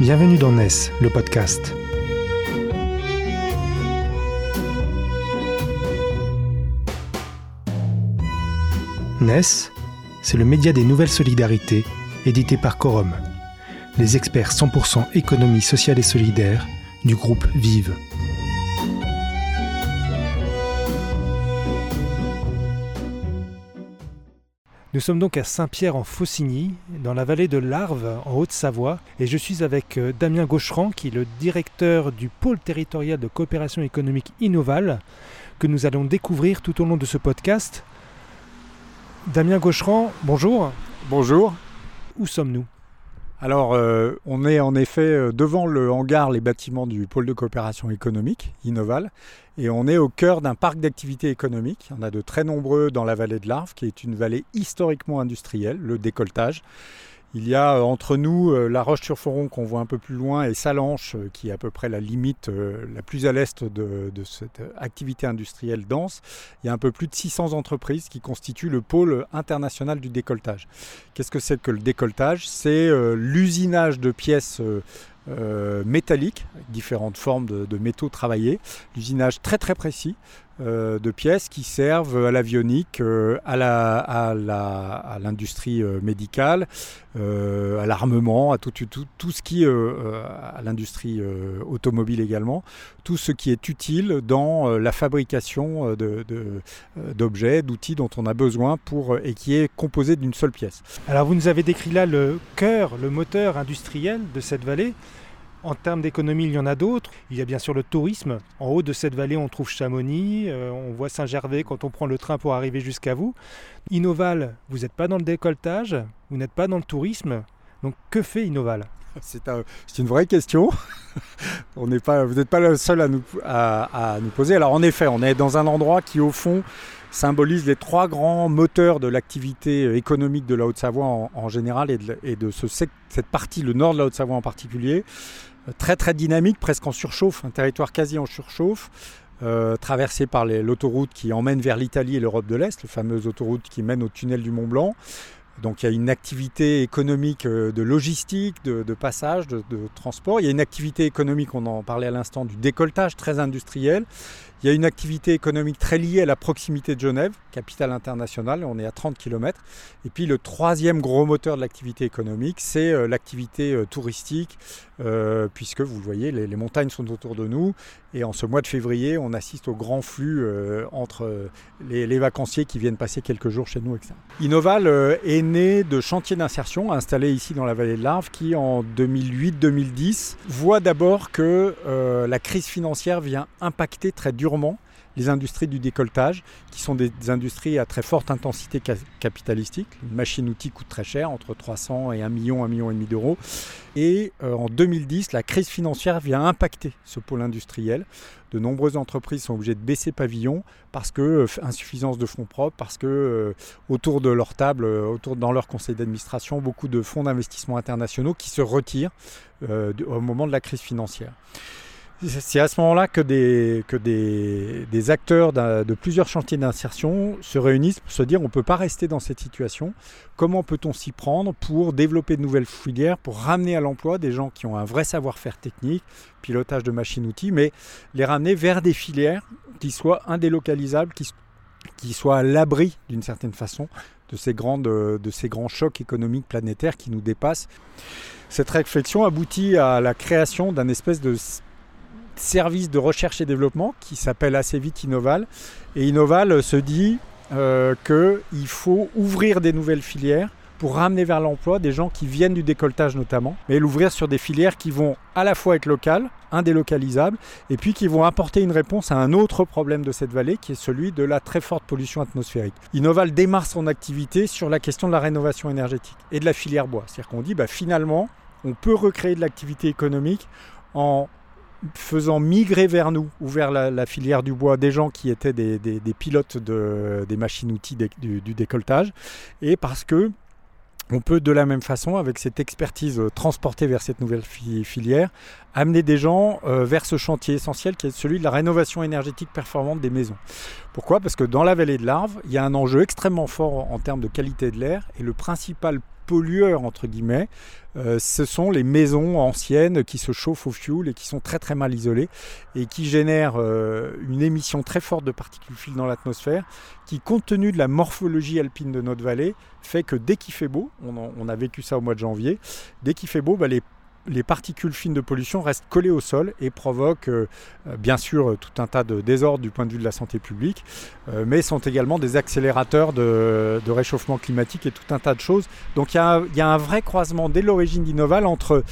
Bienvenue dans NES, le podcast. NES, c'est le média des nouvelles solidarités, édité par Corum, les experts 100% économie sociale et solidaire du groupe Vive. Nous sommes donc à Saint-Pierre-en-Faucigny, dans la vallée de l'Arve, en Haute-Savoie, et je suis avec euh, Damien Gaucheran, qui est le directeur du pôle territorial de coopération économique Innoval, que nous allons découvrir tout au long de ce podcast. Damien Gaucheran, bonjour. Bonjour. Où sommes-nous? Alors, euh, on est en effet euh, devant le hangar, les bâtiments du pôle de coopération économique, Innoval, et on est au cœur d'un parc d'activités économiques. En a de très nombreux dans la vallée de l'Arve, qui est une vallée historiquement industrielle, le décolletage. Il y a euh, entre nous euh, la Roche-sur-Foron qu'on voit un peu plus loin et Salanches euh, qui est à peu près la limite la plus à l'est de, cette activité industrielle dense. Il y a un peu plus de 600 entreprises qui constituent le pôle international du décolletage. Qu'est-ce que c'est que le décolletage? C'est l'usinage de pièces métalliques, différentes formes de métaux travaillés, l'usinage très très précis de pièces qui servent à l'avionique, euh, à l'industrie euh, médicale, à l'armement, à tout, ce qui, à l'industrie automobile également, tout ce qui est utile dans la fabrication d'objets, d'outils dont on a besoin pour, et qui est composé d'une seule pièce. Alors vous nous avez décrit là le cœur, le moteur industriel de cette vallée. En termes d'économie, il y en a d'autres. Il y a bien sûr le tourisme. En haut de cette vallée, on trouve Chamonix, euh, on voit Saint-Gervais quand on prend le train pour arriver jusqu'à vous. Innoval, vous n'êtes pas dans le décolletage, vous n'êtes pas dans le tourisme. Donc que fait Innoval? C'est, une vraie question. vous n'êtes pas le seul à nous, poser. Alors en effet, on est dans un endroit qui au fond symbolise les trois grands moteurs de l'activité économique de la Haute-Savoie en, général et de, et de ce, cette partie, le nord de la Haute-Savoie en particulier très très dynamique, presque en surchauffe, un territoire quasi en surchauffe, euh, traversé par l'autoroute qui emmène vers l'Italie et l'Europe de l'Est, la fameuse autoroute qui mène au tunnel du Mont Blanc. Donc il y a une activité économique euh, de logistique, de, passage, de, transport. Il y a une activité économique, on en parlait à l'instant, du décolletage très industriel. Il y a une activité économique très liée à la proximité de Genève, capitale internationale, on est à 30 km. Et puis le troisième gros moteur de l'activité économique, c'est euh, l'activité euh, touristique, puisque vous le voyez, les, montagnes sont autour de nous. Et en ce mois de février, on assiste au grand flux entre les, vacanciers qui viennent passer quelques jours chez nous. Etc. Innoval est de chantiers d'insertion installés ici dans la vallée de l'Arve qui en 2008-2010 voit d'abord que euh, la crise financière vient impacter très durement les industries du décolletage, qui sont des, industries à très forte intensité capitalistique. Une machine-outil coûte très cher, entre 300 et 1 million, 1 million et demi d'euros. Et euh, en 2010, la crise financière vient impacter ce pôle industriel. De nombreuses entreprises sont obligées de baisser pavillon parce que euh, insuffisance de fonds propres, parce que euh, autour de leur table, autour dans leur conseil d'administration, beaucoup de fonds d'investissement internationaux qui se retirent au moment de la crise financière. C'est à ce moment-là que des, que des, acteurs de plusieurs chantiers d'insertion se réunissent pour se dire on ne peut pas rester dans cette situation. Comment peut-on s'y prendre pour développer de nouvelles filières, pour ramener à l'emploi des gens qui ont un vrai savoir-faire technique, pilotage de machines-outils, mais les ramener vers des filières qui soient indélocalisables, qui, qui soient à l'abri d'une certaine façon de ces, grandes, de ces grands chocs économiques planétaires qui nous dépassent. Cette réflexion aboutit à la création d'un espèce de service de recherche et développement qui s'appelle assez vite Innoval. Et Innoval se dit euh, qu'il faut ouvrir des nouvelles filières pour ramener vers l'emploi des gens qui viennent du décolletage notamment, mais l'ouvrir sur des filières qui vont à la fois être locales, indélocalisables, et puis qui vont apporter une réponse à un autre problème de cette vallée qui est celui de la très forte pollution atmosphérique. Innoval démarre son activité sur la question de la rénovation énergétique et de la filière bois. C'est-à-dire qu'on dit bah, finalement, on peut recréer de l'activité économique en faisant migrer vers nous ou vers la, filière du bois des gens qui étaient des, pilotes de, des machines-outils du, décolletage et parce que on peut de la même façon, avec cette expertise transportée vers cette nouvelle filière, amener des gens euh, vers ce chantier essentiel qui est celui de la rénovation énergétique performante des maisons. Pourquoi? Parce que dans la vallée de l'Arve, il y a un enjeu extrêmement fort en termes de qualité de l'air et le principal pollueurs, entre guillemets, euh, ce sont les maisons anciennes qui se chauffent au fioul et qui sont très très mal isolées et qui génèrent euh, une émission très forte de particules fines dans l'atmosphère qui, compte tenu de la morphologie alpine de notre vallée, fait que dès qu'il fait beau, on, a vécu ça au mois de janvier, dès qu'il fait beau, bah, les les particules fines de pollution restent collées au sol et provoquent euh, euh, bien sûr tout un tas de désordres du point de vue de la santé publique, euh, mais sont également des accélérateurs de, réchauffement climatique et tout un tas de choses. Donc il y, a un vrai croisement dès l'origine d'Innoval entre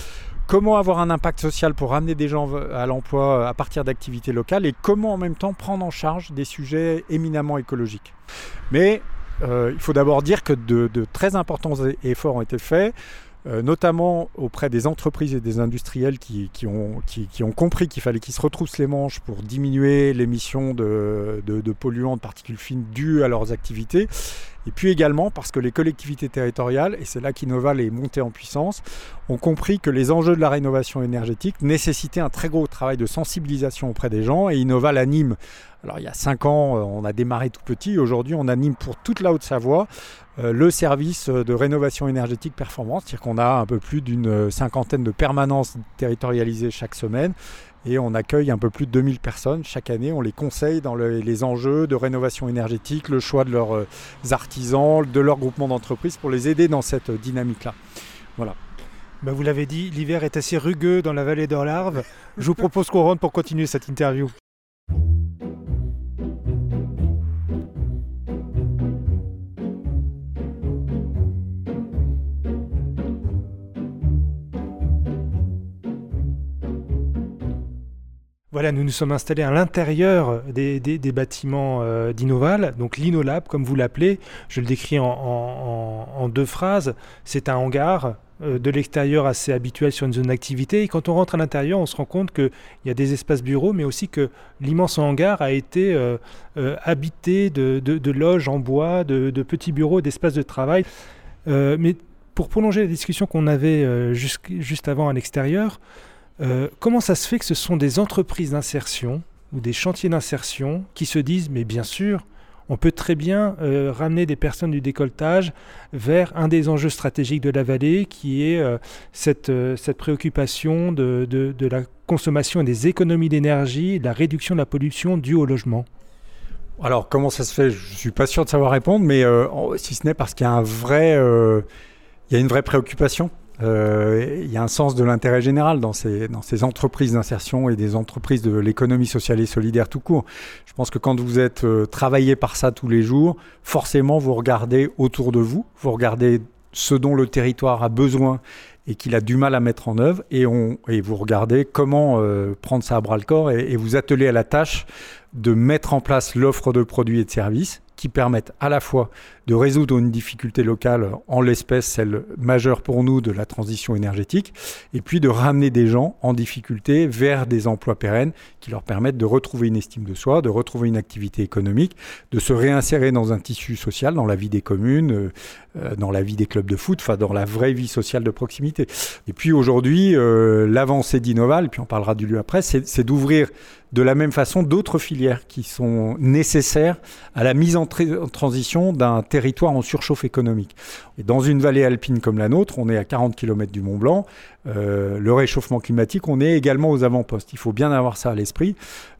comment avoir un impact social pour ramener des gens à l'emploi à partir d'activités locales et comment en même temps prendre en charge des sujets éminemment écologiques. Mais il faut d'abord dire que de, de, très importants efforts ont été faits. Euh, notamment auprès des entreprises et des industriels qui, ont, compris qu'il fallait qu'ils se retroussent les manches pour diminuer l'émission de, de, polluants, de particules fines dues à leurs activités. Et puis également parce que les collectivités territoriales, et c'est là qu'Innoval est monté en puissance, ont compris que les enjeux de la rénovation énergétique nécessitaient un très gros travail de sensibilisation auprès des gens. Et Innoval anime, alors il y a 5 ans, euh, on a démarré tout petit, aujourd'hui on anime pour toute la Haute-Savoie euh, le service de rénovation énergétique performante, c'est-à-dire qu'on a un peu plus d'une cinquantaine de permanences territorialisées chaque semaine et on accueille un peu plus de 2000 personnes chaque année. On les conseille dans les enjeux de rénovation énergétique, le choix de leurs euh, artisans, de leur groupement d'entreprises pour les aider dans cette dynamique-là. Voilà. Bah, vous l'avez dit, l'hiver est assez rugueux dans la vallée d'Orlarve. Je vous propose qu'on rentre pour continuer cette interview. Voilà, nous nous sommes installés à l'intérieur des, bâtiments euh, d'Innoval, donc l'Inolab, comme vous l'appelez. Je le décris en, deux phrases. C'est un hangar euh, de l'extérieur assez habituel sur une zone d'activité. Et quand on rentre à l'intérieur, on se rend compte qu'il y a des espaces bureaux, mais aussi que l'immense hangar a été euh, habité de, loges en bois, de, petits bureaux, d'espaces de travail. mais pour prolonger la discussion qu'on avait juste avant à l'extérieur, euh, comment ça se fait que ce sont des entreprises d'insertion ou des chantiers d'insertion qui se disent mais bien sûr, on peut très bien euh, ramener des personnes du décolletage vers un des enjeux stratégiques de la vallée qui est euh, cette, préoccupation de, la consommation et des économies d'énergie, la réduction de la pollution due au logement? Alors, comment ça se fait? Je ne suis pas sûr de savoir répondre, mais si ce n'est parce qu'il y a une vraie préoccupation euh, il y a un sens de l'intérêt général dans ces, entreprises d'insertion et des entreprises de l'économie sociale et solidaire tout court. Je pense que quand vous êtes euh, travaillé par ça tous les jours, forcément vous regardez autour de vous, vous regardez ce dont le territoire a besoin et qu'il a du mal à mettre en œuvre et, on, et vous regardez comment euh, prendre ça à bras le corps et vous atteler à la tâche de mettre en place l'offre de produits et de services qui permettent à la fois de résoudre une difficulté locale, en l'espèce celle majeure pour nous de la transition énergétique, et puis de ramener des gens en difficulté vers des emplois pérennes qui leur permettent de retrouver une estime de soi, de retrouver une activité économique, de se réinsérer dans un tissu social, dans la vie des communes, euh, dans la vie des clubs de foot, enfin dans la vraie vie sociale de proximité. Et puis aujourd'hui, euh, l'avancée d'Innoval, puis on parlera du lieu après, c'est d'ouvrir de la même façon d'autres filières qui sont nécessaires à la mise en, transition d'un territoire en surchauffe économique. Dans une vallée alpine comme la nôtre, on est à 40 km du Mont Blanc, euh, le réchauffement climatique, on est également aux avant-postes. Il faut bien avoir ça à l'esprit.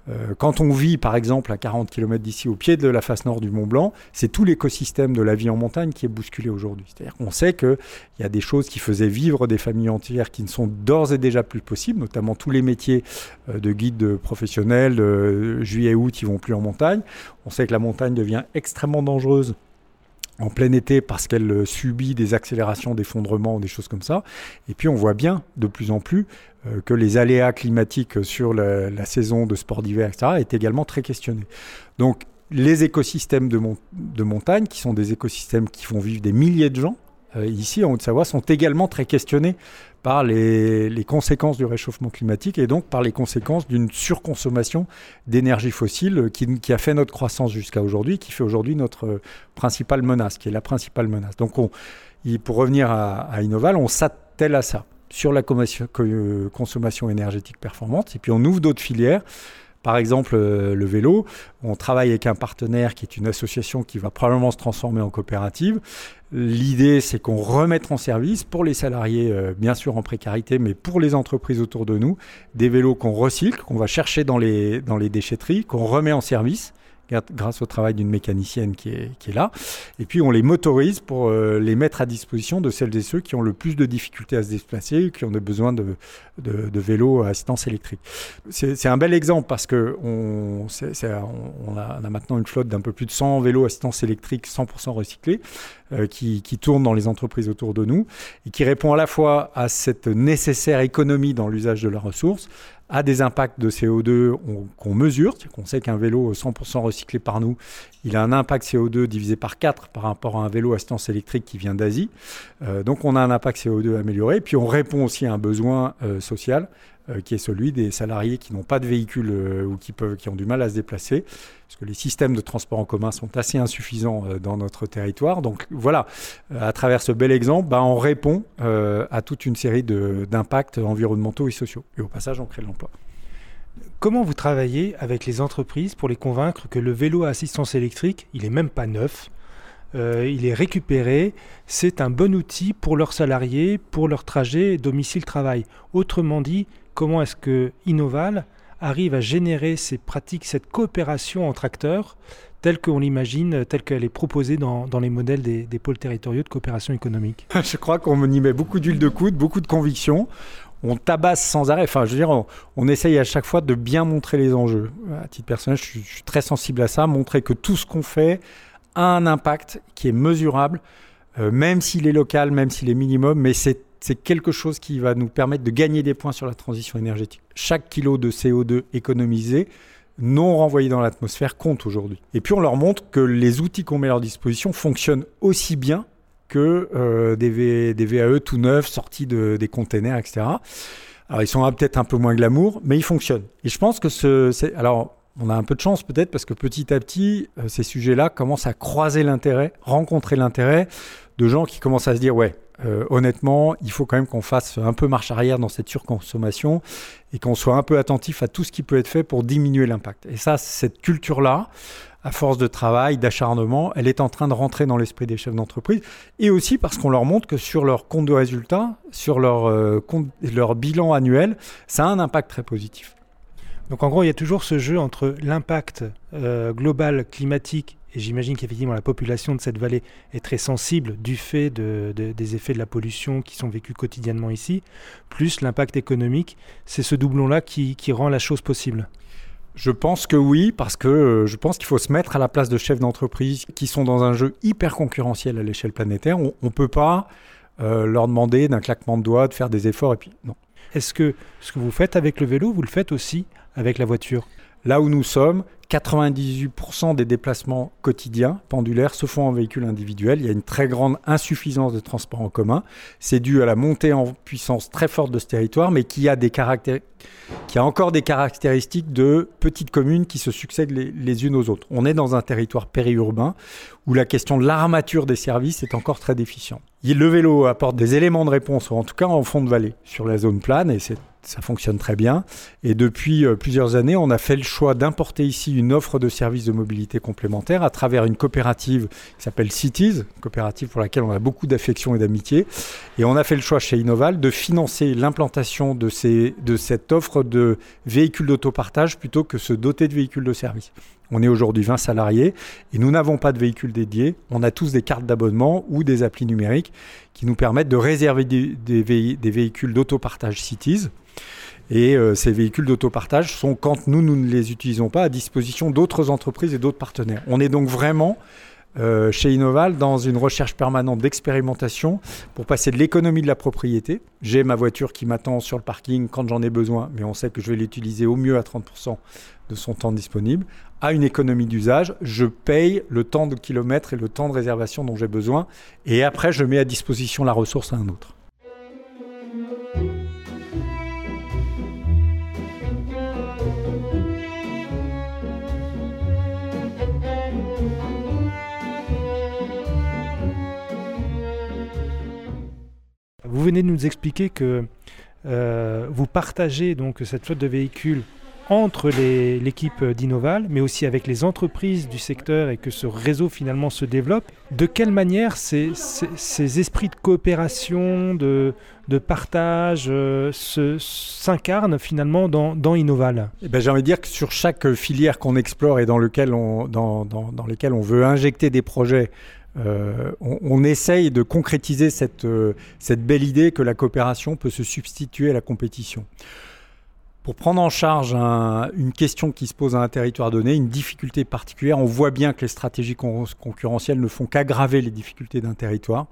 Euh, quand on vit, par exemple, à 40 km d'ici, au pied de la face nord du Mont Blanc, c'est tout l'écosystème de la vie en montagne qui est bousculé aujourd'hui. C'est-à-dire qu'on sait qu'il y a des choses qui faisaient vivre des familles entières qui ne sont d'ores et déjà plus possibles, notamment tous les métiers euh, de guide professionnel, juillet-août, ils vont plus en montagne. On sait que la montagne devient extrêmement dangereuse en plein été parce qu'elle euh, subit des accélérations d'effondrement ou des choses comme ça. Et puis on voit bien de plus en plus euh, que les aléas climatiques sur la, saison de sport d'hiver, etc., est également très questionnés. Donc les écosystèmes de, montagne, qui sont des écosystèmes qui font vivre des milliers de gens, ici en Haute-Savoie, sont également très questionnés par les, conséquences du réchauffement climatique et donc par les conséquences d'une surconsommation d'énergie fossile qui, a fait notre croissance jusqu'à aujourd'hui, qui fait aujourd'hui notre principale menace, qui est la principale menace. Donc on, pour revenir à, à Innoval, on s'attelle à ça sur la consommation énergétique performante et puis on ouvre d'autres filières Par exemple, euh, le vélo, on travaille avec un partenaire qui est une association qui va probablement se transformer en coopérative. L'idée, c'est qu'on remette en service pour les salariés, euh, bien sûr en précarité, mais pour les entreprises autour de nous, des vélos qu'on recycle, qu'on va chercher dans les, dans les déchetteries, qu'on remet en service grâce au travail d'une mécanicienne qui est, qui est, là. Et puis on les motorise pour euh, les mettre à disposition de celles et ceux qui ont le plus de difficultés à se déplacer, qui ont besoin de, de, vélos à assistance électrique. C'est un bel exemple parce que on, on, a, maintenant une flotte d'un peu plus de 100 vélos à assistance électrique 100% recyclés euh, qui, qui tournent dans les entreprises autour de nous et qui répond à la fois à cette nécessaire économie dans l'usage de la ressource, a des impacts de CO2 qu'on mesure, qu'on sait qu'un vélo 100% recyclé par nous, il a un impact CO2 divisé par 4 par rapport à un vélo à assistance électrique qui vient d'Asie. Euh, donc on a un impact CO2 amélioré, puis on répond aussi à un besoin euh, social qui est celui des salariés qui n'ont pas de véhicule euh, ou qui, peuvent, qui ont du mal à se déplacer, parce que les systèmes de transport en commun sont assez insuffisants euh, dans notre territoire. Donc voilà, à travers ce bel exemple, bah, on répond à toute une série d'impacts environnementaux et sociaux. Et au passage, on crée de l'emploi. Comment vous travaillez avec les entreprises pour les convaincre que le vélo à assistance électrique, il n'est même pas neuf, il est récupéré, c'est un bon outil pour leurs salariés, pour leur trajet domicile-travail? Autrement dit, comment est-ce que Innoval arrive à générer ces pratiques, cette coopération entre acteurs telle qu'on l'imagine, telle qu'elle est proposée dans, les modèles des, pôles territoriaux de coopération économique Je crois qu'on y met beaucoup d'huile de coude, beaucoup de conviction. On tabasse sans arrêt. Enfin, je veux dire, on, essaye à chaque fois de bien montrer les enjeux. À titre personnel, je suis, très sensible à ça, montrer que tout ce qu'on fait a un impact qui est mesurable, euh, même s'il est local, même s'il est minimum, mais c'est c'est quelque chose qui va nous permettre de gagner des points sur la transition énergétique. Chaque kilo de CO2 économisé, non renvoyé dans l'atmosphère, compte aujourd'hui. Et puis on leur montre que les outils qu'on met à leur disposition fonctionnent aussi bien que euh, des, VAE tout neufs sortis de, des containers, etc. Alors ils sont peut-être un peu moins glamour, mais ils fonctionnent. Et je pense que ce, alors on a un peu de chance peut-être parce que petit à petit, euh, ces sujets-là commencent à croiser l'intérêt, rencontrer l'intérêt de gens qui commencent à se dire ouais, euh, honnêtement, il faut quand même qu'on fasse un peu marche arrière dans cette surconsommation et qu'on soit un peu attentif à tout ce qui peut être fait pour diminuer l'impact. Et ça, cette culture-là, à force de travail, d'acharnement, elle est en train de rentrer dans l'esprit des chefs d'entreprise. Et aussi parce qu'on leur montre que sur leur compte de résultat, sur leur, euh, leur bilan annuel, ça a un impact très positif. Donc en gros, il y a toujours ce jeu entre l'impact euh, global climatique et j'imagine qu'effectivement la population de cette vallée est très sensible du fait des effets de la pollution qui sont vécus quotidiennement ici, plus l'impact économique. C'est ce doublon-là qui, rend la chose possible. Je pense que oui, parce que euh, je pense qu'il faut se mettre à la place de chefs d'entreprise qui sont dans un jeu hyper concurrentiel à l'échelle planétaire. On ne peut pas euh, leur demander d'un claquement de doigts de faire des efforts et puis non. Est-ce que ce que vous faites avec le vélo, vous le faites aussi avec la voiture? Là où nous sommes, 98% des déplacements quotidiens pendulaires se font en véhicule individuel. Il y a une très grande insuffisance de transport en commun. C'est dû à la montée en puissance très forte de ce territoire, mais qui a, encore des caractéristiques de petites communes qui se succèdent les, unes aux autres. On est dans un territoire périurbain où la question de l'armature des services est encore très déficiente. Le vélo apporte des éléments de réponse, en tout cas en fond de vallée, sur la zone plane, et c'est ça fonctionne très bien. Et depuis euh, plusieurs années, on a fait le choix d'importer ici une offre de services de mobilité complémentaire à travers une coopérative qui s'appelle Cities, coopérative pour laquelle on a beaucoup d'affection et d'amitié. Et on a fait le choix chez Innoval de financer l'implantation de, de cette offre de véhicules d'autopartage plutôt que se doter de véhicules de service. On est aujourd'hui 20 salariés et nous n'avons pas de véhicules dédiés. On a tous des cartes d'abonnement ou des applis numériques qui nous permettent de réserver des, des véhicules d'autopartage Cities et euh, ces véhicules d'autopartage sont, quand nous, ne les utilisons pas, à disposition d'autres entreprises et d'autres partenaires. On est donc vraiment euh, chez Innoval dans une recherche permanente d'expérimentation pour passer de l'économie de la propriété. J'ai ma voiture qui m'attend sur le parking quand j'en ai besoin, mais on sait que je vais l'utiliser au mieux à 30% de son temps disponible, à une économie d'usage. Je paye le temps de kilomètres et le temps de réservation dont j'ai besoin, et après je mets à disposition la ressource à un autre. Venez de nous expliquer que euh, vous partagez donc cette flotte de véhicules entre l'équipe d'Innoval, mais aussi avec les entreprises du secteur et que ce réseau finalement se développe. De quelle manière ces, esprits de coopération, de, partage euh, s'incarnent finalement dans, dans Innoval? Eh ben, J'ai envie de dire que sur chaque filière qu'on explore et dans, lequel dans lesquelles on veut injecter des projets euh, on, essaye de concrétiser cette, euh, cette, belle idée que la coopération peut se substituer à la compétition. Pour prendre en charge une question qui se pose à un territoire donné, une difficulté particulière, on voit bien que les stratégies concurrentielles ne font qu'aggraver les difficultés d'un territoire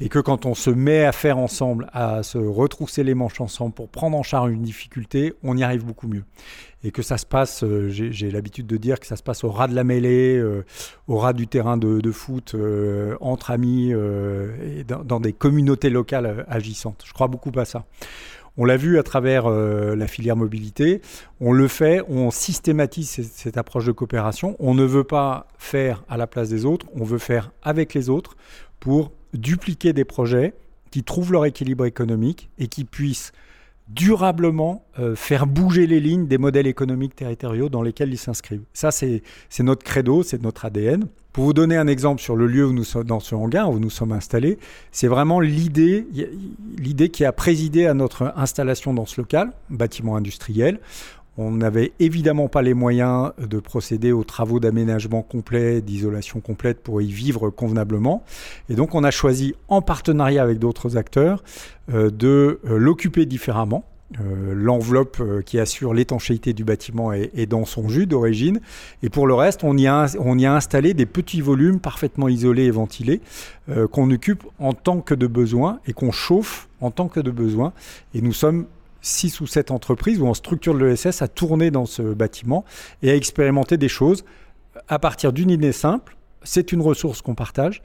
et que quand on se met à faire ensemble, à se retrousser les manches ensemble pour prendre en charge une difficulté, on y arrive beaucoup mieux. Et que ça se passe, euh, j'ai l'habitude de dire que ça se passe au ras de la mêlée, euh, au ras du terrain de, foot, euh, entre amis, dans, des communautés locales agissantes. Je crois beaucoup à ça. On l'a vu à travers euh, la filière mobilité. On le fait, on systématise cette, approche de coopération. On ne veut pas faire à la place des autres, on veut faire avec les autres pour dupliquer des projets qui trouvent leur équilibre économique et qui puissent durablement euh, faire bouger les lignes des modèles économiques territoriaux dans lesquels ils s'inscrivent. Ça, c'est notre credo, c'est notre ADN. Pour vous donner un exemple sur le lieu où nous sommes, dans ce hangar où nous sommes installés, c'est vraiment l'idée, l'idée qui a présidé à notre installation dans ce local, bâtiment industriel. On n'avait évidemment pas les moyens de procéder aux travaux d'aménagement complet, d'isolation complète pour y vivre convenablement. Et donc on a choisi, en partenariat avec d'autres acteurs, euh, de euh, l'occuper différemment. Euh, l'enveloppe qui assure l'étanchéité du bâtiment est, dans son jus d'origine. Et pour le reste, on y, a, installé des petits volumes parfaitement isolés et ventilés qu'on occupe en tant que de besoin et qu'on chauffe en tant que de besoin. Et nous sommes six ou sept entreprises ou en structure de l'ESS à tourner dans ce bâtiment et à expérimenter des choses à partir d'une idée simple c'est une ressource qu'on partage.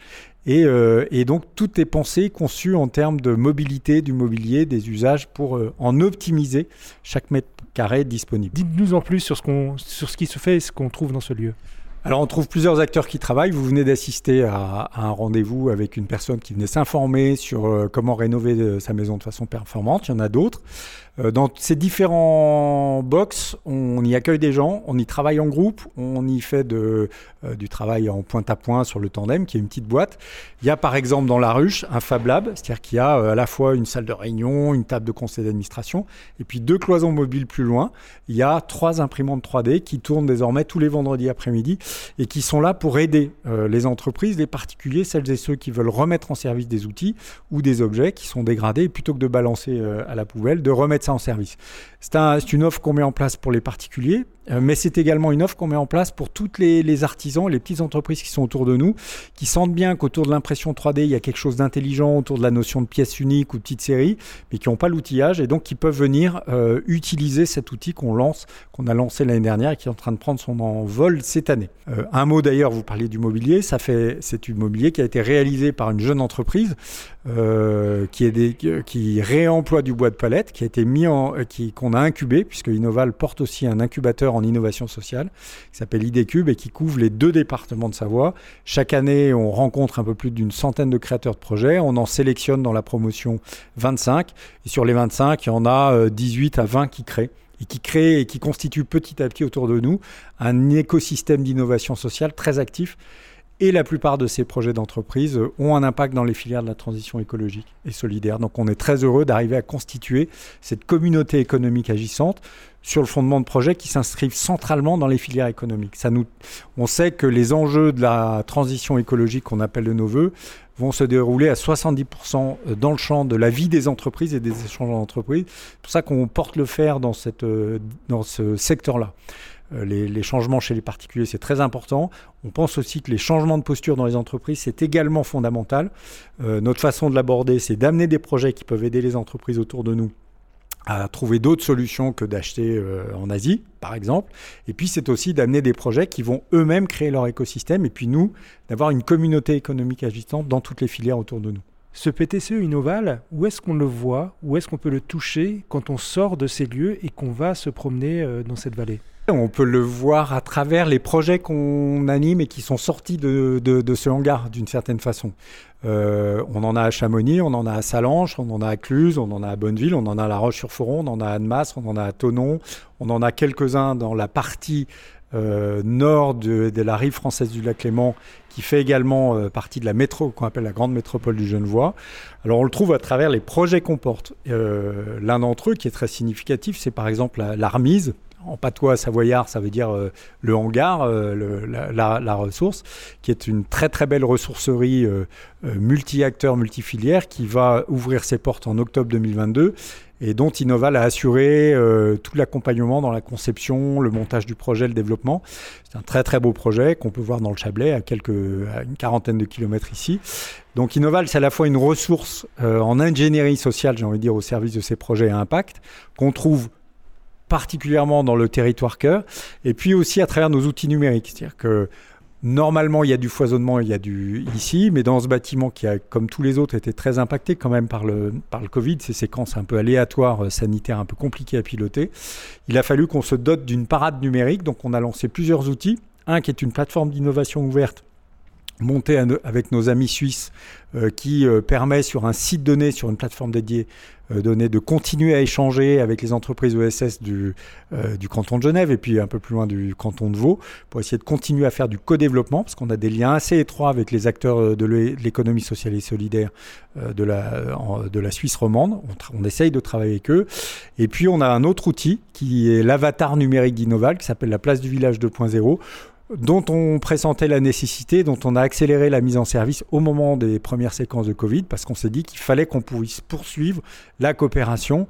Euh, et, donc tout est pensé, conçu en termes de mobilité du mobilier, des usages pour euh, en optimiser chaque mètre carré disponible. Dites-nous en plus sur ce, sur ce qui se fait et ce qu'on trouve dans ce lieu. Alors on trouve plusieurs acteurs qui travaillent. Vous venez d'assister à, un rendez-vous avec une personne qui venait s'informer sur euh, comment rénover sa maison de façon performante. Il y en a d'autres. Euh, dans ces différents box, on y accueille des gens, on y travaille en groupe, on y fait euh, du travail en point à point sur le tandem, qui est une petite boîte. Il y a par exemple dans la ruche un Fab Lab, c'est-à-dire qu'il y a euh, à la fois une salle de réunion, une table de conseil d'administration, et puis deux cloisons mobiles plus loin. Il y a trois imprimantes 3D qui tournent désormais tous les vendredis après-midi et qui sont là pour aider les entreprises, les particuliers, celles et ceux qui veulent remettre en service des outils ou des objets qui sont dégradés, plutôt que de balancer à la poubelle, de remettre en service. C'est une offre qu'on met en place pour les particuliers, euh, mais c'est également une offre qu'on met en place pour toutes les, les, artisans, les petites entreprises qui sont autour de nous, qui sentent bien qu'autour de l'impression 3D, il y a quelque chose d'intelligent autour de la notion de pièce unique ou de petite série, mais qui n'ont pas l'outillage et donc qui peuvent venir euh, utiliser cet outil qu'on lance, qu'on a lancé l'année dernière et qui est en train de prendre son envol cette année. Euh, un mot d'ailleurs, vous parliez du mobilier, ça fait, c'est du mobilier qui a été réalisé par une jeune entreprise qui, est des, qui réemploie du bois de palette, qui a été mis en, qui qu'on a incubé, puisque Innoval porte aussi un incubateur en innovation sociale qui s'appelle IDCube et qui couvre les deux départements de Savoie. Chaque année, on rencontre un peu plus d'une centaine de créateurs de projets. On en sélectionne dans la promotion 25. Et sur les 25, il y en a 18 euh, à 20 qui créent et qui créent et qui constituent petit à petit autour de nous un écosystème d'innovation sociale très actif et la plupart de ces projets d'entreprise ont un impact dans les filières de la transition écologique et solidaire. Donc on est très heureux d'arriver à constituer cette communauté économique agissante sur le fondement de projets qui s'inscrivent centralement dans les filières économiques. Ça nous, on sait que les enjeux de la transition écologique qu'on appelle de nos voeux vont se dérouler à 70% dans le champ de la vie des entreprises et des échanges d'entreprises. C'est pour ça qu'on porte le fer dans, cette, dans ce secteur-là. Euh, les, changements chez les particuliers, c'est très important. On pense aussi que les changements de posture dans les entreprises, c'est également fondamental. Euh, notre façon de l'aborder, c'est d'amener des projets qui peuvent aider les entreprises autour de nous à trouver d'autres solutions que d'acheter euh, en Asie, par exemple. Et puis, c'est aussi d'amener des projets qui vont eux-mêmes créer leur écosystème. Et puis, nous, d'avoir une communauté économique agissante dans toutes les filières autour de nous. Ce PTCE Innoval, où est-ce qu'on le voit? Où est-ce qu'on peut le toucher quand on sort de ces lieux et qu'on va se promener dans cette vallée? On peut le voir à travers les projets qu'on anime et qui sont sortis de, ce hangar d'une certaine façon. Euh, on en a à Chamonix, on en a à Salanches, on en a à Cluse, on en a à Bonneville, on en a à La Roche-sur-Foron, on en a à Annemasse, on en a à Tonon, on en a quelques-uns dans la partie euh, nord de, la rive française du lac Léman, qui fait également euh, partie de la métro, qu'on appelle la grande métropole du Genevois. Alors on le trouve à travers les projets qu'on porte. L'un d'entre eux qui est très significatif, c'est par exemple l'Armise, en patois savoyard, ça veut dire euh, le hangar, euh, la, ressource, qui est une très très belle ressourcerie euh, multi-acteurs, multi-filières, qui va ouvrir ses portes en octobre 2022 et dont Innoval a assuré tout l'accompagnement dans la conception, le montage du projet, le développement. C'est un très très beau projet qu'on peut voir dans le Chablais, à, quelques, une quarantaine de kilomètres ici. Donc Innoval, c'est à la fois une ressource en ingénierie sociale, j'ai envie de dire, au service de ces projets à impact, qu'on trouve particulièrement dans le territoire cœur, et puis aussi à travers nos outils numériques. C'est-à-dire que normalement, il y a du foisonnement, il y a du ici, mais dans ce bâtiment qui a, comme tous les autres, été très impacté quand même par le, par le Covid, ces séquences un peu aléatoires, euh, sanitaires, un peu compliquées à piloter, il a fallu qu'on se dote d'une parade numérique. Donc on a lancé plusieurs outils. Un qui est une plateforme d'innovation ouverte montée avec nos amis suisses euh, qui euh, permet sur un site donné, sur une plateforme dédiée, euh, de continuer à échanger avec les entreprises ESS du, du canton de Genève et puis un peu plus loin du canton de Vaud pour essayer de continuer à faire du co-développement parce qu'on a des liens assez étroits avec les acteurs de l'économie sociale et solidaire de, la, de la Suisse romande. On, on, essaye de travailler avec eux. Et puis on a un autre outil qui est l'avatar numérique d'Innoval qui s'appelle la place du village 2.0 dont on pressentait la nécessité, dont on a accéléré la mise en service au moment des premières séquences de Covid, parce qu'on s'est dit qu'il fallait qu'on puisse poursuivre la coopération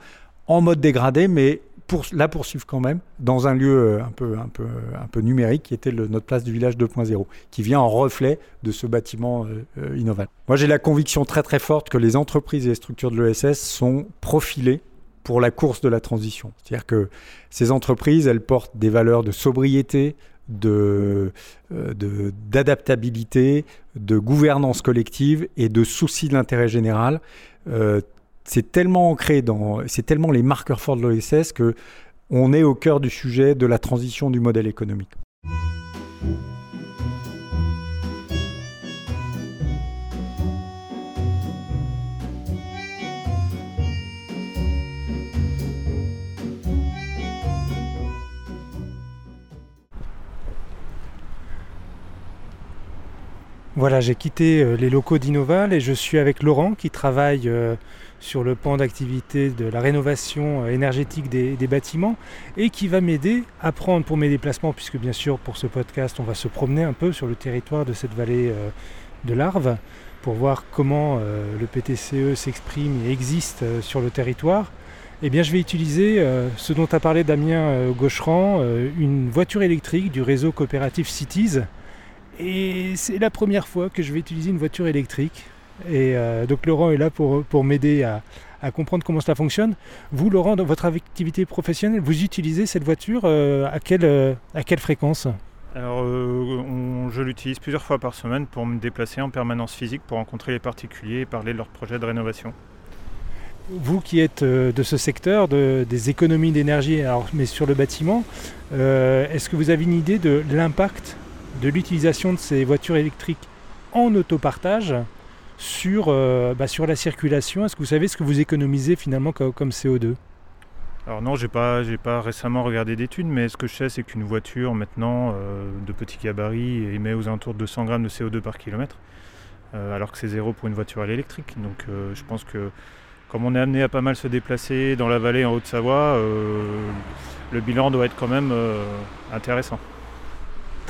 en mode dégradé, mais pour la poursuivre quand même dans un lieu euh, un peu, un peu, un peu numérique qui était notre place du village 2.0, qui vient en reflet de ce bâtiment euh, euh, innovant. Moi, j'ai la conviction très très forte que les entreprises et les structures de l'ESS sont profilées pour la course de la transition. C'est-à-dire que ces entreprises, elles portent des valeurs de sobriété, euh, de, d'adaptabilité, de, gouvernance collective et de souci de l'intérêt général. Euh, c'est tellement ancré dans, c'est tellement les marqueurs forts de l'OSS que on est au cœur du sujet de la transition du modèle économique. Voilà, j'ai quitté euh, les locaux d'Innoval et je suis avec Laurent qui travaille euh, sur le pan d'activité de la rénovation euh, énergétique des, bâtiments et qui va m'aider à prendre pour mes déplacements, puisque bien sûr pour ce podcast on va se promener un peu sur le territoire de cette vallée de l'Arve pour voir comment le PTCE s'exprime et existe sur le territoire. Eh bien, je vais utiliser ce dont a parlé Damien Gaucheran, une voiture électrique du réseau coopératif Cities et c'est la première fois que je vais utiliser une voiture électrique. Et euh, donc Laurent est là pour, pour m'aider à, comprendre comment cela fonctionne. Vous, Laurent, dans votre activité professionnelle, vous utilisez cette voiture euh, à, quelle, euh, à quelle fréquence? Alors, je l'utilise plusieurs fois par semaine pour me déplacer en permanence physique pour rencontrer les particuliers et parler de leurs projets de rénovation. Vous qui êtes de ce secteur de, des économies d'énergie, mais sur le bâtiment, est-ce que vous avez une idée de l'impact de l'utilisation de ces voitures électriques en autopartage sur, euh, bah, sur la circulation. Est-ce que vous savez ce que vous économisez finalement comme, CO2 alors non, j'ai pas, j'ai pas récemment regardé d'études, mais ce que je sais, c'est qu'une voiture maintenant euh, de petit gabarit émet aux alentours de 200 grammes de CO2 par kilomètre, euh, alors que c'est zéro pour une voiture à l'électrique. Donc je pense que comme on est amené à pas mal se déplacer dans la vallée en Haute-Savoie, le bilan doit être quand même intéressant.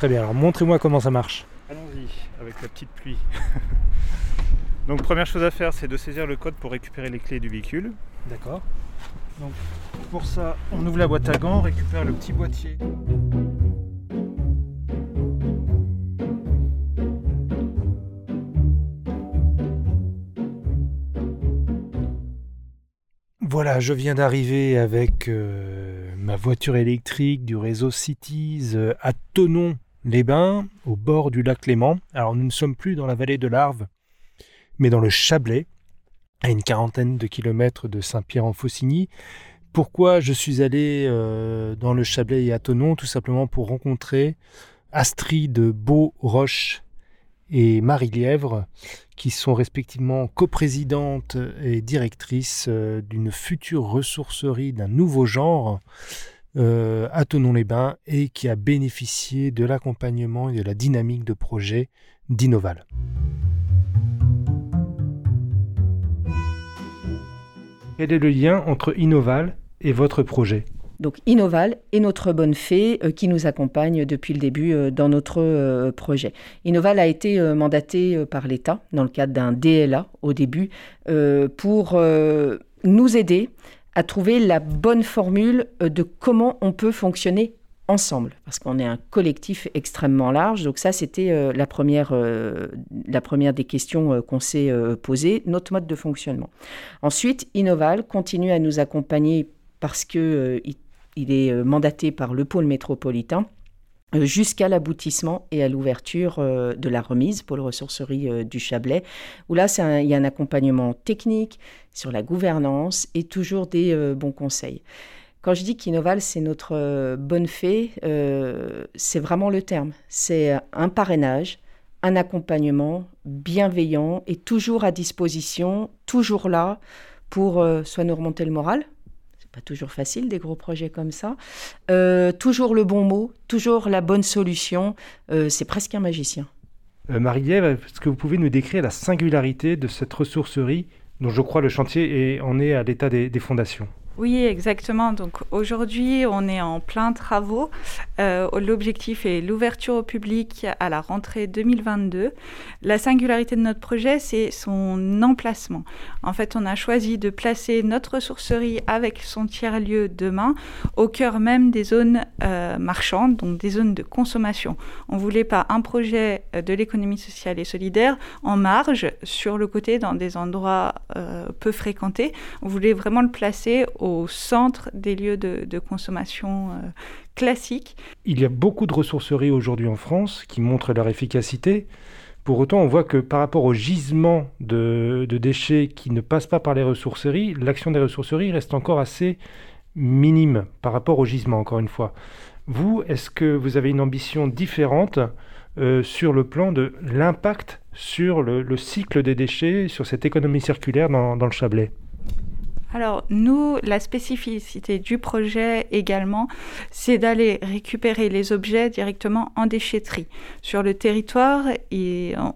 Très bien, alors montrez-moi comment ça marche. Allons-y, avec la petite pluie. Donc première chose à faire, c'est de saisir le code pour récupérer les clés du véhicule. D'accord. Donc pour ça, on ouvre la boîte à gants, on récupère le petit boîtier. Voilà, je viens d'arriver avec euh, ma voiture électrique du réseau Cities euh, à Tonon les Bains, au bord du lac Léman. Alors nous ne sommes plus dans la vallée de l'Arve, mais dans le Chablais, à une quarantaine de kilomètres de Saint-Pierre-en-Faucigny, Pourquoi je suis allé dans le Chablais et à Tonon Tout simplement pour rencontrer Astrid Beau-Roche et Marie Lièvre, qui sont respectivement coprésidentes et directrices euh, d'une future ressourcerie d'un nouveau genre euh, à Tonon-les-Bains et qui a bénéficié de l'accompagnement et de la dynamique de projet d'Innoval. Quel est le lien entre Innoval et votre projet? Donc Innoval est notre bonne fée euh, qui nous accompagne depuis le début euh, dans notre euh, projet. Innoval a été mandaté par l'État dans le cadre d'un DLA au début pour nous aider à trouver la bonne formule de comment on peut fonctionner ensemble, parce qu'on est un collectif extrêmement large. Donc ça, c'était la, première, la première des questions qu'on s'est posées, notre mode de fonctionnement. Ensuite, Innoval continue à nous accompagner parce que il est euh, mandaté par le pôle métropolitain euh, jusqu'à l'aboutissement et à l'ouverture euh, de la remise pour le ressourcerie du Chablais, où là, il y a un accompagnement technique sur la gouvernance et toujours des bons conseils. Quand je dis qu'Innoval, c'est notre bonne fée, c'est vraiment le terme. C'est un parrainage, un accompagnement bienveillant et toujours à disposition, toujours là pour soit nous remonter le moral, pas toujours facile, des gros projets comme ça. Euh, toujours le bon mot, toujours la bonne solution. Euh, c'est presque un magicien. Euh, Marie-Ève, est-ce que vous pouvez nous décrire la singularité de cette ressourcerie dont je crois le chantier en est à l'état des fondations? Oui, exactement. Donc aujourd'hui, on est en plein travaux. Euh, L'objectif est l'ouverture au public à la rentrée 2022. La singularité de notre projet, c'est son emplacement. En fait, on a choisi de placer notre ressourcerie avec son tiers-lieu demain au cœur même des zones euh, marchandes, donc des zones de consommation. On voulait pas un projet euh, de l'économie sociale et solidaire en marge, sur le côté, dans des endroits peu fréquentés. On voulait vraiment le placer centre des lieux de, consommation euh, classiques. Il y a beaucoup de ressourceries aujourd'hui en France qui montrent leur efficacité. Pour autant, on voit que par rapport au gisement de, déchets qui ne passent pas par les ressourceries, l'action des ressourceries reste encore assez minime par rapport au gisement, encore une fois. Vous, est-ce que vous avez une ambition différente euh, sur le plan de l'impact sur le, cycle des déchets, sur cette économie circulaire dans le Chablais? Alors nous, la spécificité du projet également, c'est d'aller récupérer les objets directement en déchetterie. Sur le territoire,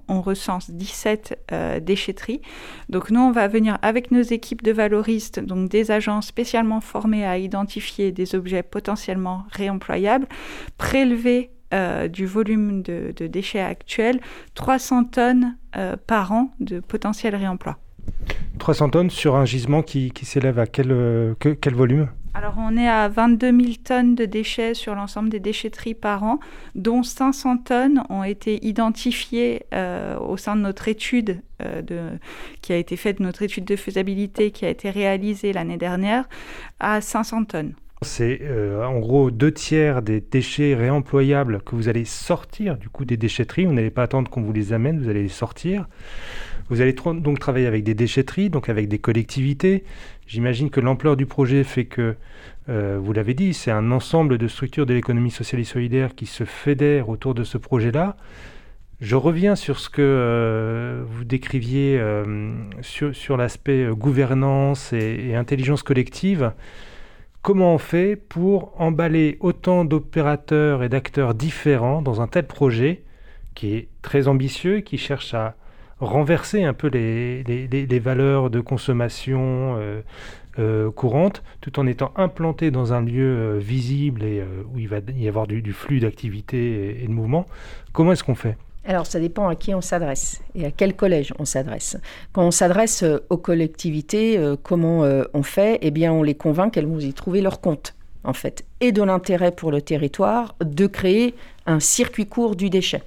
on, recense 17 euh, déchetteries. Donc nous, on va venir avec nos équipes de valoristes, donc des agents spécialement formés à identifier des objets potentiellement réemployables, prélever euh, du volume de, déchets actuels 300 tonnes euh, par an de potentiel réemploi. 300 tonnes sur un gisement qui, s'élève à quel, euh, quel volume? Alors on est à 22 000 tonnes de déchets sur l'ensemble des déchetteries par an, dont 500 tonnes ont été identifiées euh, au sein de notre étude euh, de, qui a été faite, notre étude de faisabilité qui a été réalisée l'année dernière, à 500 tonnes. C'est en gros deux tiers des déchets réemployables que vous allez sortir du coup des déchetteries. Vous n'allez pas attendre qu'on vous les amène, vous allez les sortir. Vous allez donc travailler avec des déchetteries, donc avec des collectivités. J'imagine que l'ampleur du projet fait que, euh, vous l'avez dit, c'est un ensemble de structures de l'économie sociale et solidaire qui se fédèrent autour de ce projet-là. Je reviens sur ce que euh, vous décriviez euh, sur, l'aspect gouvernance et, intelligence collective. Comment on fait pour emballer autant d'opérateurs et d'acteurs différents dans un tel projet qui est très ambitieux, qui cherche à renverser un peu les, les, valeurs de consommation euh, euh, courantes, tout en étant implanté dans un lieu euh, visible et où il va y avoir du, flux d'activité et, de mouvement. Comment est-ce qu'on fait? Alors, ça dépend à qui on s'adresse et à quel collège on s'adresse. Quand on s'adresse aux collectivités, comment on fait? Eh bien, on les convainc qu'elles vont y trouver leur compte, en fait, et de l'intérêt pour le territoire de créer un circuit court du déchet.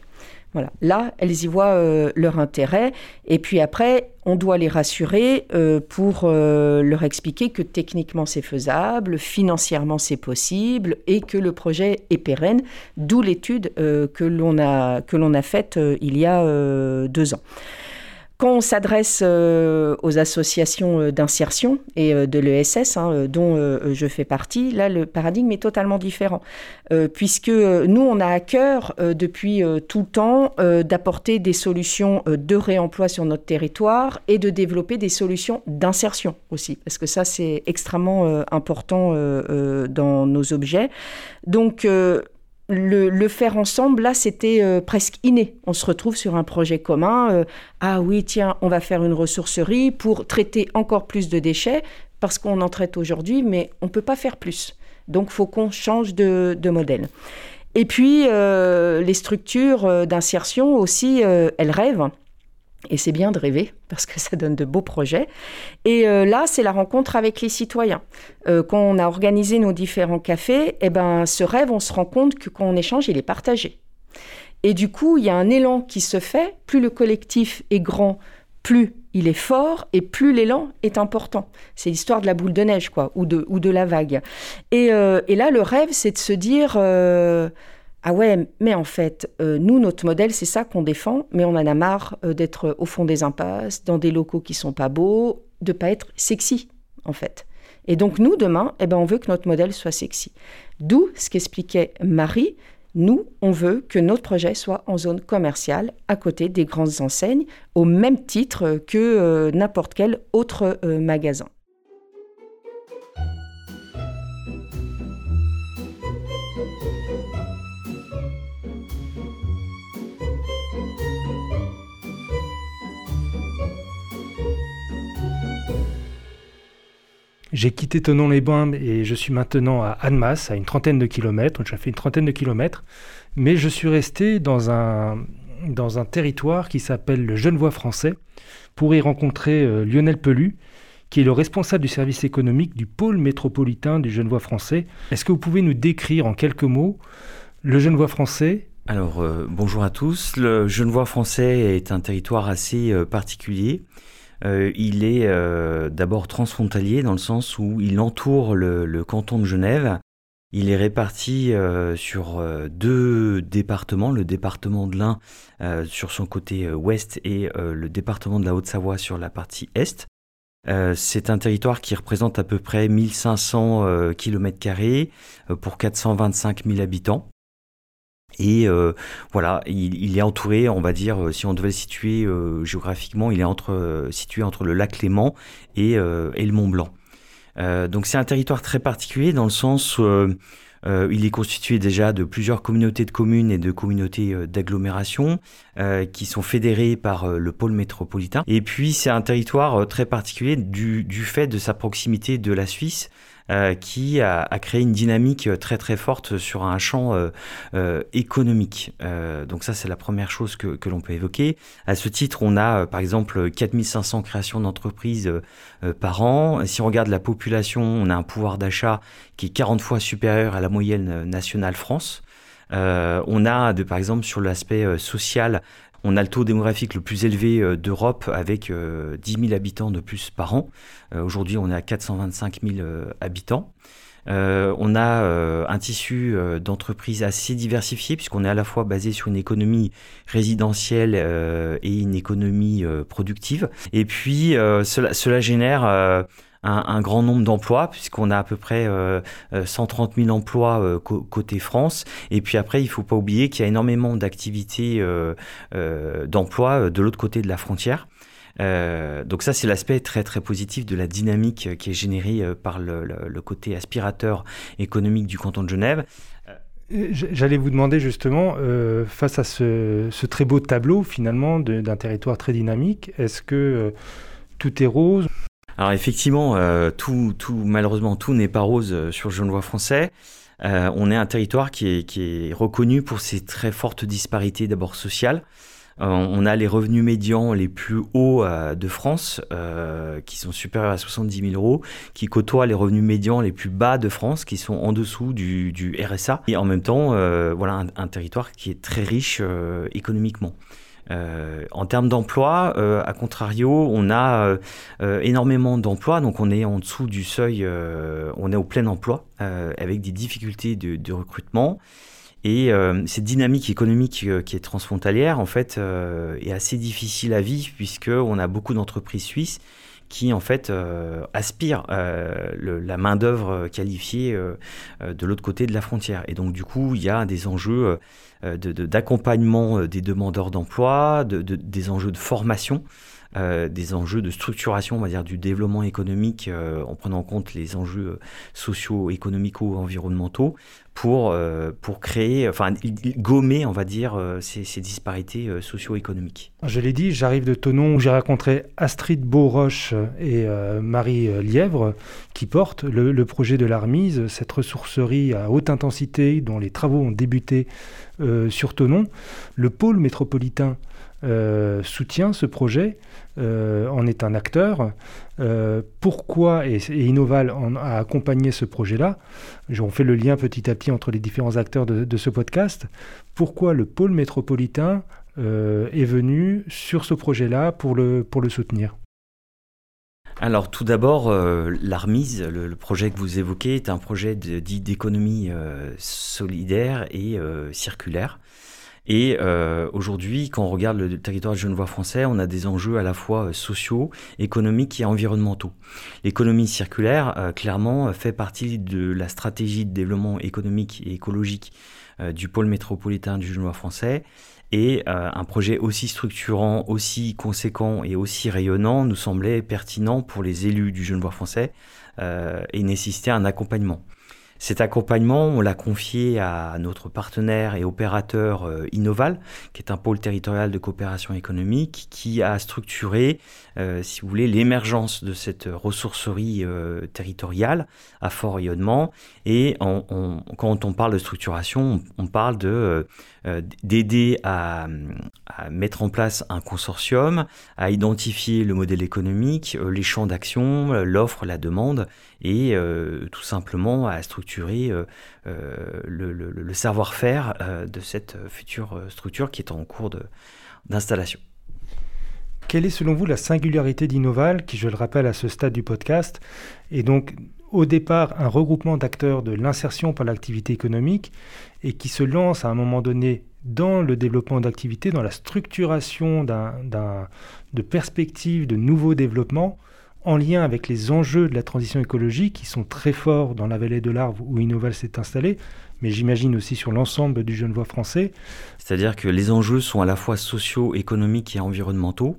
Voilà. Là, elles y voient euh, leur intérêt. Et puis après, on doit les rassurer euh, pour euh, leur expliquer que techniquement c'est faisable, financièrement c'est possible et que le projet est pérenne, d'où l'étude que l'on a, que l'on a faite il y a deux ans. Quand on s'adresse euh, aux associations euh, d'insertion et euh, de l'ESS, hein, dont je fais partie, là, le paradigme est totalement différent. puisque nous, on a à cœur, depuis tout le temps, d'apporter des solutions de réemploi sur notre territoire et de développer des solutions d'insertion aussi. Parce que ça, c'est extrêmement important dans nos objets. Donc, le, faire ensemble, là, c'était euh, presque inné. On se retrouve sur un projet commun. Euh, ah oui, tiens, on va faire une ressourcerie pour traiter encore plus de déchets, parce qu'on en traite aujourd'hui, mais on ne peut pas faire plus. Donc, faut qu'on change de, modèle. Et puis, euh, les structures d'insertion aussi, elles rêvent. Et c'est bien de rêver parce que ça donne de beaux projets. Et euh, là, c'est la rencontre avec les citoyens. Euh, quand on a organisé nos différents cafés, eh ben, ce rêve, on se rend compte que quand on échange, il est partagé. Et du coup, il y a un élan qui se fait. Plus le collectif est grand, plus il est fort et plus l'élan est important. C'est l'histoire de la boule de neige, quoi, ou de, la vague. Euh, et là, le rêve, c'est de se dire ah ouais, mais en fait, euh, nous, notre modèle, c'est ça qu'on défend, mais on en a marre euh, d'être au fond des impasses, dans des locaux qui sont pas beaux, de pas être sexy, en fait. Et donc, nous, demain, eh ben, on veut que notre modèle soit sexy. D'où ce qu'expliquait Marie. Nous, on veut que notre projet soit en zone commerciale, à côté des grandes enseignes, au même titre que euh, n'importe quel autre magasin. J'ai quitté Tonon-les-Bains et je suis maintenant à Annemasse, à une trentaine de kilomètres. J'ai fait une trentaine de kilomètres, mais je suis resté dans un, dans un territoire qui s'appelle le Genevois français pour y rencontrer euh, Lionel Pelu, qui est le responsable du service économique du pôle métropolitain du Genevois français. Est-ce que vous pouvez nous décrire en quelques mots le Genevois français? Alors euh, bonjour à tous. Le Genevois français est un territoire assez euh, particulier. Euh, il est euh, d'abord transfrontalier dans le sens où il entoure le, canton de Genève. Il est réparti euh, sur deux départements, le département de l'Ain sur son côté ouest et le département de la Haute-Savoie sur la partie est. c'est un territoire qui représente à peu près 1500 km pour 425 000 habitants. Et euh, voilà, il, est entouré, on va dire, euh, si on devait le situer euh, géographiquement, il est entre, situé entre le lac Léman et, et le Mont Blanc. donc c'est un territoire très particulier dans le sens où il est constitué déjà de plusieurs communautés de communes et de communautés d'agglomération qui sont fédérées par le pôle métropolitain. Et puis c'est un territoire très particulier du, du, fait de sa proximité de la Suisse. Euh, qui a, créé une dynamique très très forte sur un champ euh, euh, économique. donc ça c'est la première chose que, que l'on peut évoquer. À ce titre, on a par exemple 4500 créations d'entreprises par an. Si on regarde la population, on a un pouvoir d'achat qui est 40 fois supérieur à la moyenne nationale France. on a, de, par exemple, sur l'aspect social, on a le taux démographique le plus élevé euh, d'Europe avec 10 euh, 000 habitants de plus par an. Euh, aujourd'hui, on est à 425 000 habitants. on a un tissu d'entreprises assez diversifié puisqu'on est à la fois basé sur une économie résidentielle et une économie productive. Et puis cela, cela, génère un, grand nombre d'emplois, puisqu'on a à peu près 130 euh, 000 euh, emplois euh, côté France. Et puis après, il ne faut pas oublier qu'il y a énormément d'activités d'emplois de l'autre côté de la frontière. donc ça, c'est l'aspect très très positif de la dynamique qui est générée par le, côté aspirateur économique du canton de Genève. J'allais vous demander justement, face à ce, ce, très beau tableau finalement d'un territoire très dynamique, est-ce que tout est rose alors effectivement, euh, tout, malheureusement, tout n'est pas rose euh, sur le Genevois français. Euh, on est un territoire qui est, reconnu pour ses très fortes disparités d'abord sociales. on a les revenus médians les plus hauts de France, qui sont supérieurs à 70 000 euros, qui côtoient les revenus médians les plus bas de France, qui sont en dessous du, RSA. Et en même temps, voilà un, territoire qui est très riche économiquement. Euh, en termes d'emploi, euh, à contrario, on a euh, énormément d'emplois, donc on est en dessous du seuil, on est au plein emploi, avec des difficultés de, recrutement. Et euh, cette dynamique économique euh, qui est transfrontalière, en fait, est assez difficile à vivre puisqu'on a beaucoup d'entreprises suisses qui en fait aspirent la main d'œuvre qualifiée de l'autre côté de la frontière. Et donc du coup, il y a des enjeux d'accompagnement des demandeurs d'emploi, des enjeux de formation. Euh, des enjeux de structuration, on va dire, du développement économique euh, en prenant en compte les enjeux euh, sociaux, économico, environnementaux pour, pour créer, enfin, gommer, on va dire, ces, disparités socio-économiques. Je l'ai dit, j'arrive de Tonon où j'ai rencontré Astrid Beauroche et Marie Lièvre qui portent le, le projet de l'Armise, cette ressourcerie à haute intensité dont les travaux ont débuté sur Tonon. Le pôle métropolitain euh, soutient ce projet, euh, en est un acteur. Euh, pourquoi, et, Innoval a accompagné ce projet-là, on fait le lien petit à petit entre les différents acteurs de, ce podcast, pourquoi le pôle métropolitain est venu sur ce projet-là pour le, pour le soutenir? Alors tout d'abord, l'Armise, le, projet que vous évoquez, est un projet dit d'économie solidaire et circulaire. Et euh, aujourd'hui, quand on regarde le territoire genevois français, on a des enjeux à la fois euh, sociaux, économiques et environnementaux. L'économie circulaire, euh, clairement, fait partie de la stratégie de développement économique et écologique du pôle métropolitain du genevois français. Et un projet aussi structurant, aussi conséquent et aussi rayonnant nous semblait pertinent pour les élus du genevois français et nécessitait un accompagnement. Cet accompagnement, on l'a confié à notre partenaire et opérateur euh, Innoval, qui est un pôle territorial de coopération économique, qui a structuré, euh, si vous voulez, l'émergence de cette ressourcerie euh, territoriale à fort rayonnement. Et quand on parle de structuration, on, parle de d'aider à, mettre en place un consortium, à identifier le modèle économique, les champs d'action, l'offre, la demande, et tout simplement à structurer euh, euh, le, savoir-faire euh, de cette future structure qui est en cours d'installation. Quelle est selon vous la singularité d'Innoval, qui je le rappelle à ce stade du podcast, est donc au départ un regroupement d'acteurs de l'insertion par l'activité économique et qui se lance à un moment donné dans le développement d'activités, dans la structuration de perspectives de nouveaux développements en lien avec les enjeux de la transition écologique qui sont très forts dans la vallée de l'Arve où Innoval s'est installé, mais j'imagine aussi sur l'ensemble du Genevois français. C'est-à-dire que les enjeux sont à la fois sociaux, économiques et environnementaux.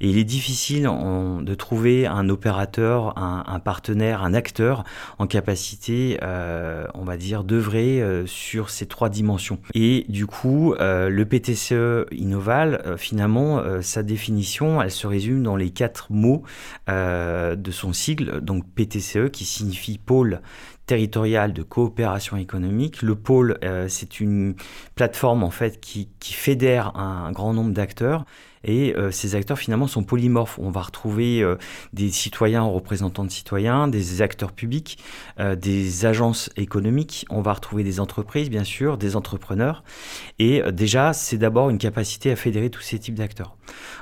Et il est difficile de trouver un opérateur, un, partenaire, un acteur en capacité, euh, on va dire, d'œuvrer euh, sur ces trois dimensions. Et du coup, euh, le PTCE Innoval, finalement, sa définition, elle se résume dans les quatre mots de son sigle, donc PTCE qui signifie pôle territorial de coopération économique. Le pôle, c'est une plateforme en fait qui, qui fédère un grand nombre d'acteurs et euh, ces acteurs finalement sont polymorphes. On va retrouver euh, des citoyens représentants de citoyens, des acteurs publics, euh, des agences économiques. On va retrouver des entreprises, bien sûr, des entrepreneurs. Et déjà, c'est d'abord une capacité à fédérer tous ces types d'acteurs.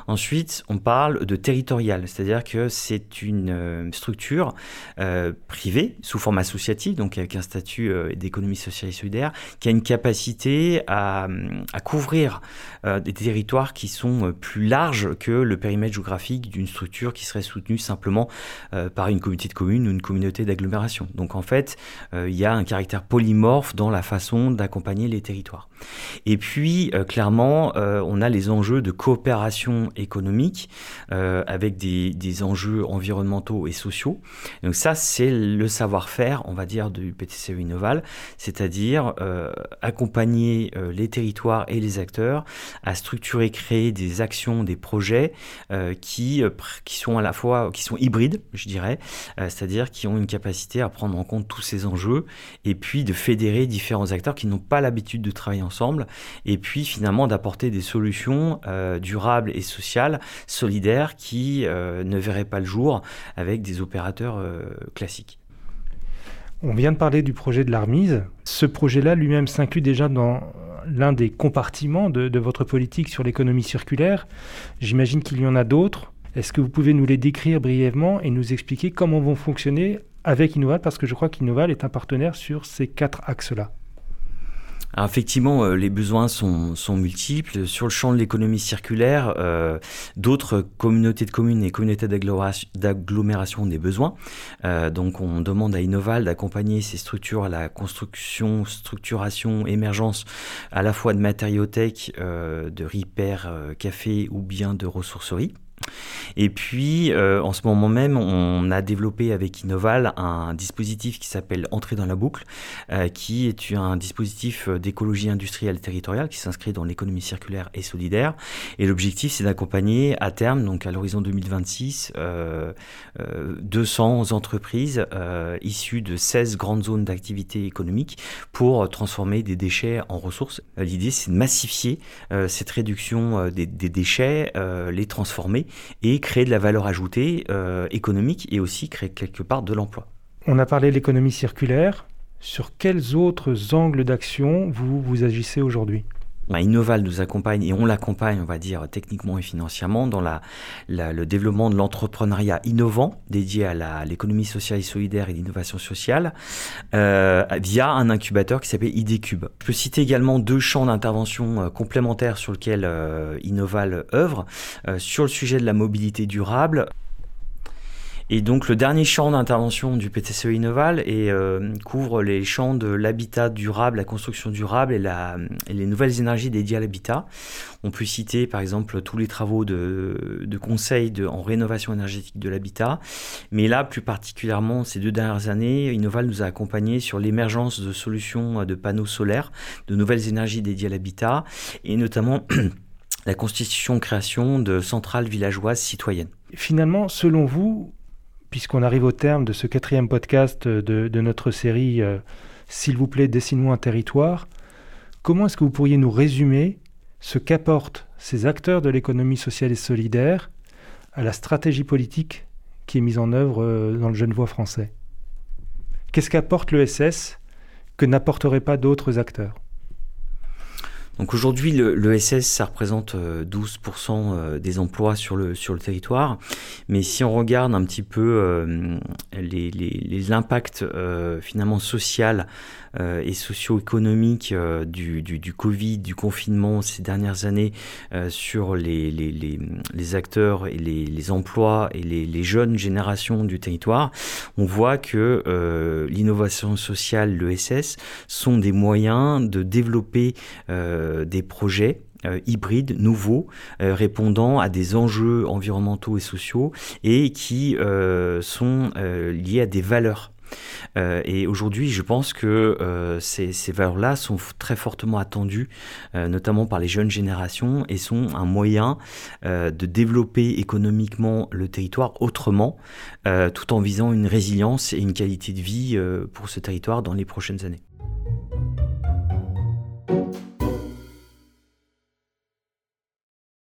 Ensuite, on parle de territorial, c'est-à-dire que c'est une structure privée sous forme associative, donc avec un statut d'économie sociale et solidaire, qui a une capacité à, couvrir des territoires qui sont plus plus large que le périmètre géographique d'une structure qui serait soutenue simplement euh, par une communauté de communes ou une communauté d'agglomération. Donc en fait, euh, il y a un caractère polymorphe dans la façon d'accompagner les territoires. Et puis, euh, clairement, on a les enjeux de coopération économique avec des, des, enjeux environnementaux et sociaux. Donc ça, c'est le savoir-faire, on va dire, du PTCE Innoval, c'est-à-dire accompagner les territoires et les acteurs à structurer, créer des actions des projets euh, qui, euh, qui sont à la fois qui sont hybrides, je dirais, euh, c'est-à-dire qui ont une capacité à prendre en compte tous ces enjeux et puis de fédérer différents acteurs qui n'ont pas l'habitude de travailler ensemble et puis finalement d'apporter des solutions durables et sociales, solidaires qui ne verraient pas le jour avec des opérateurs classiques. On vient de parler du projet de l'Armise. Ce projet-là lui-même s'inclut déjà dans l'un des compartiments de, votre politique sur l'économie circulaire. J'imagine qu'il y en a d'autres. Est-ce que vous pouvez nous les décrire brièvement et nous expliquer comment vont fonctionner avec Innoval? Parce que je crois qu'Innoval est un partenaire sur ces quatre axes-là. Effectivement, euh, les besoins sont, multiples. Sur le champ de l'économie circulaire, euh, d'autres communautés de communes et communautés d'agglomération ont des besoins. Euh, donc on demande à Innoval d'accompagner ces structures à la construction, structuration, émergence à la fois de matériothèques, de repair, café ou bien de ressourcerie. Et puis, euh, en ce moment même, on a développé avec Innoval un dispositif qui s'appelle Entrée dans la boucle, euh, qui est un dispositif d'écologie industrielle territoriale qui s'inscrit dans l'économie circulaire et solidaire. Et l'objectif, c'est d'accompagner à terme, donc à l'horizon 2026, 200 euh, entreprises issues de 16 grandes zones d'activité économique pour transformer des déchets en ressources. L'idée, c'est de massifier cette réduction des déchets, les transformer et créer de la valeur ajoutée euh, économique et aussi créer quelque part de l'emploi. On a parlé de l'économie circulaire. Sur quels autres angles d'action vous, vous agissez aujourd'hui? Bah, Innoval nous accompagne et on l'accompagne, on va dire, techniquement et financièrement dans le développement de l'entrepreneuriat innovant dédié à l'économie sociale et solidaire et l'innovation sociale euh, via un incubateur qui s'appelle IDCube. Je peux citer également deux champs d'intervention euh, complémentaires sur lesquels euh, Innoval œuvre. sur le sujet de la mobilité durable, et donc le dernier champ d'intervention du PTCE Innoval et, euh, couvre les champs de l'habitat durable, la construction durable et, la, les nouvelles énergies dédiées à l'habitat. On peut citer par exemple tous les travaux de, de conseil en rénovation énergétique de l'habitat. Mais là, plus particulièrement, ces deux dernières années, Innoval nous a accompagnés sur l'émergence de solutions de panneaux solaires, de nouvelles énergies dédiées à l'habitat et notamment la constitution, création de centrales villageoises citoyennes. Finalement, selon vous, puisqu'on arrive au terme de ce quatrième podcast de, notre série euh, S'il vous plaît, dessine-nous un territoire, comment est-ce que vous pourriez nous résumer ce qu'apportent ces acteurs de l'économie sociale et solidaire à la stratégie politique qui est mise en œuvre euh, dans le Genevois français? Qu'est-ce qu'apporte l'ESS que n'apporteraient pas d'autres acteurs? Donc aujourd'hui, le, SS, ça représente 12% euh, euh, des emplois sur le, territoire. Mais si on regarde un petit peu euh, les, impacts finalement social et socio-économiques du, du, Covid, du confinement ces dernières années sur les, les, les, acteurs et les, emplois et les, jeunes générations du territoire, on voit que l'innovation sociale, le SS, sont des moyens de développer euh, des projets euh, hybrides, nouveaux, euh, répondant à des enjeux environnementaux et sociaux et qui sont liés à des valeurs. Et aujourd'hui, je pense que ces, ces valeurs-là sont très fortement attendues, notamment par les jeunes générations, et sont un moyen de développer économiquement le territoire autrement, tout en visant une résilience et une qualité de vie pour ce territoire dans les prochaines années.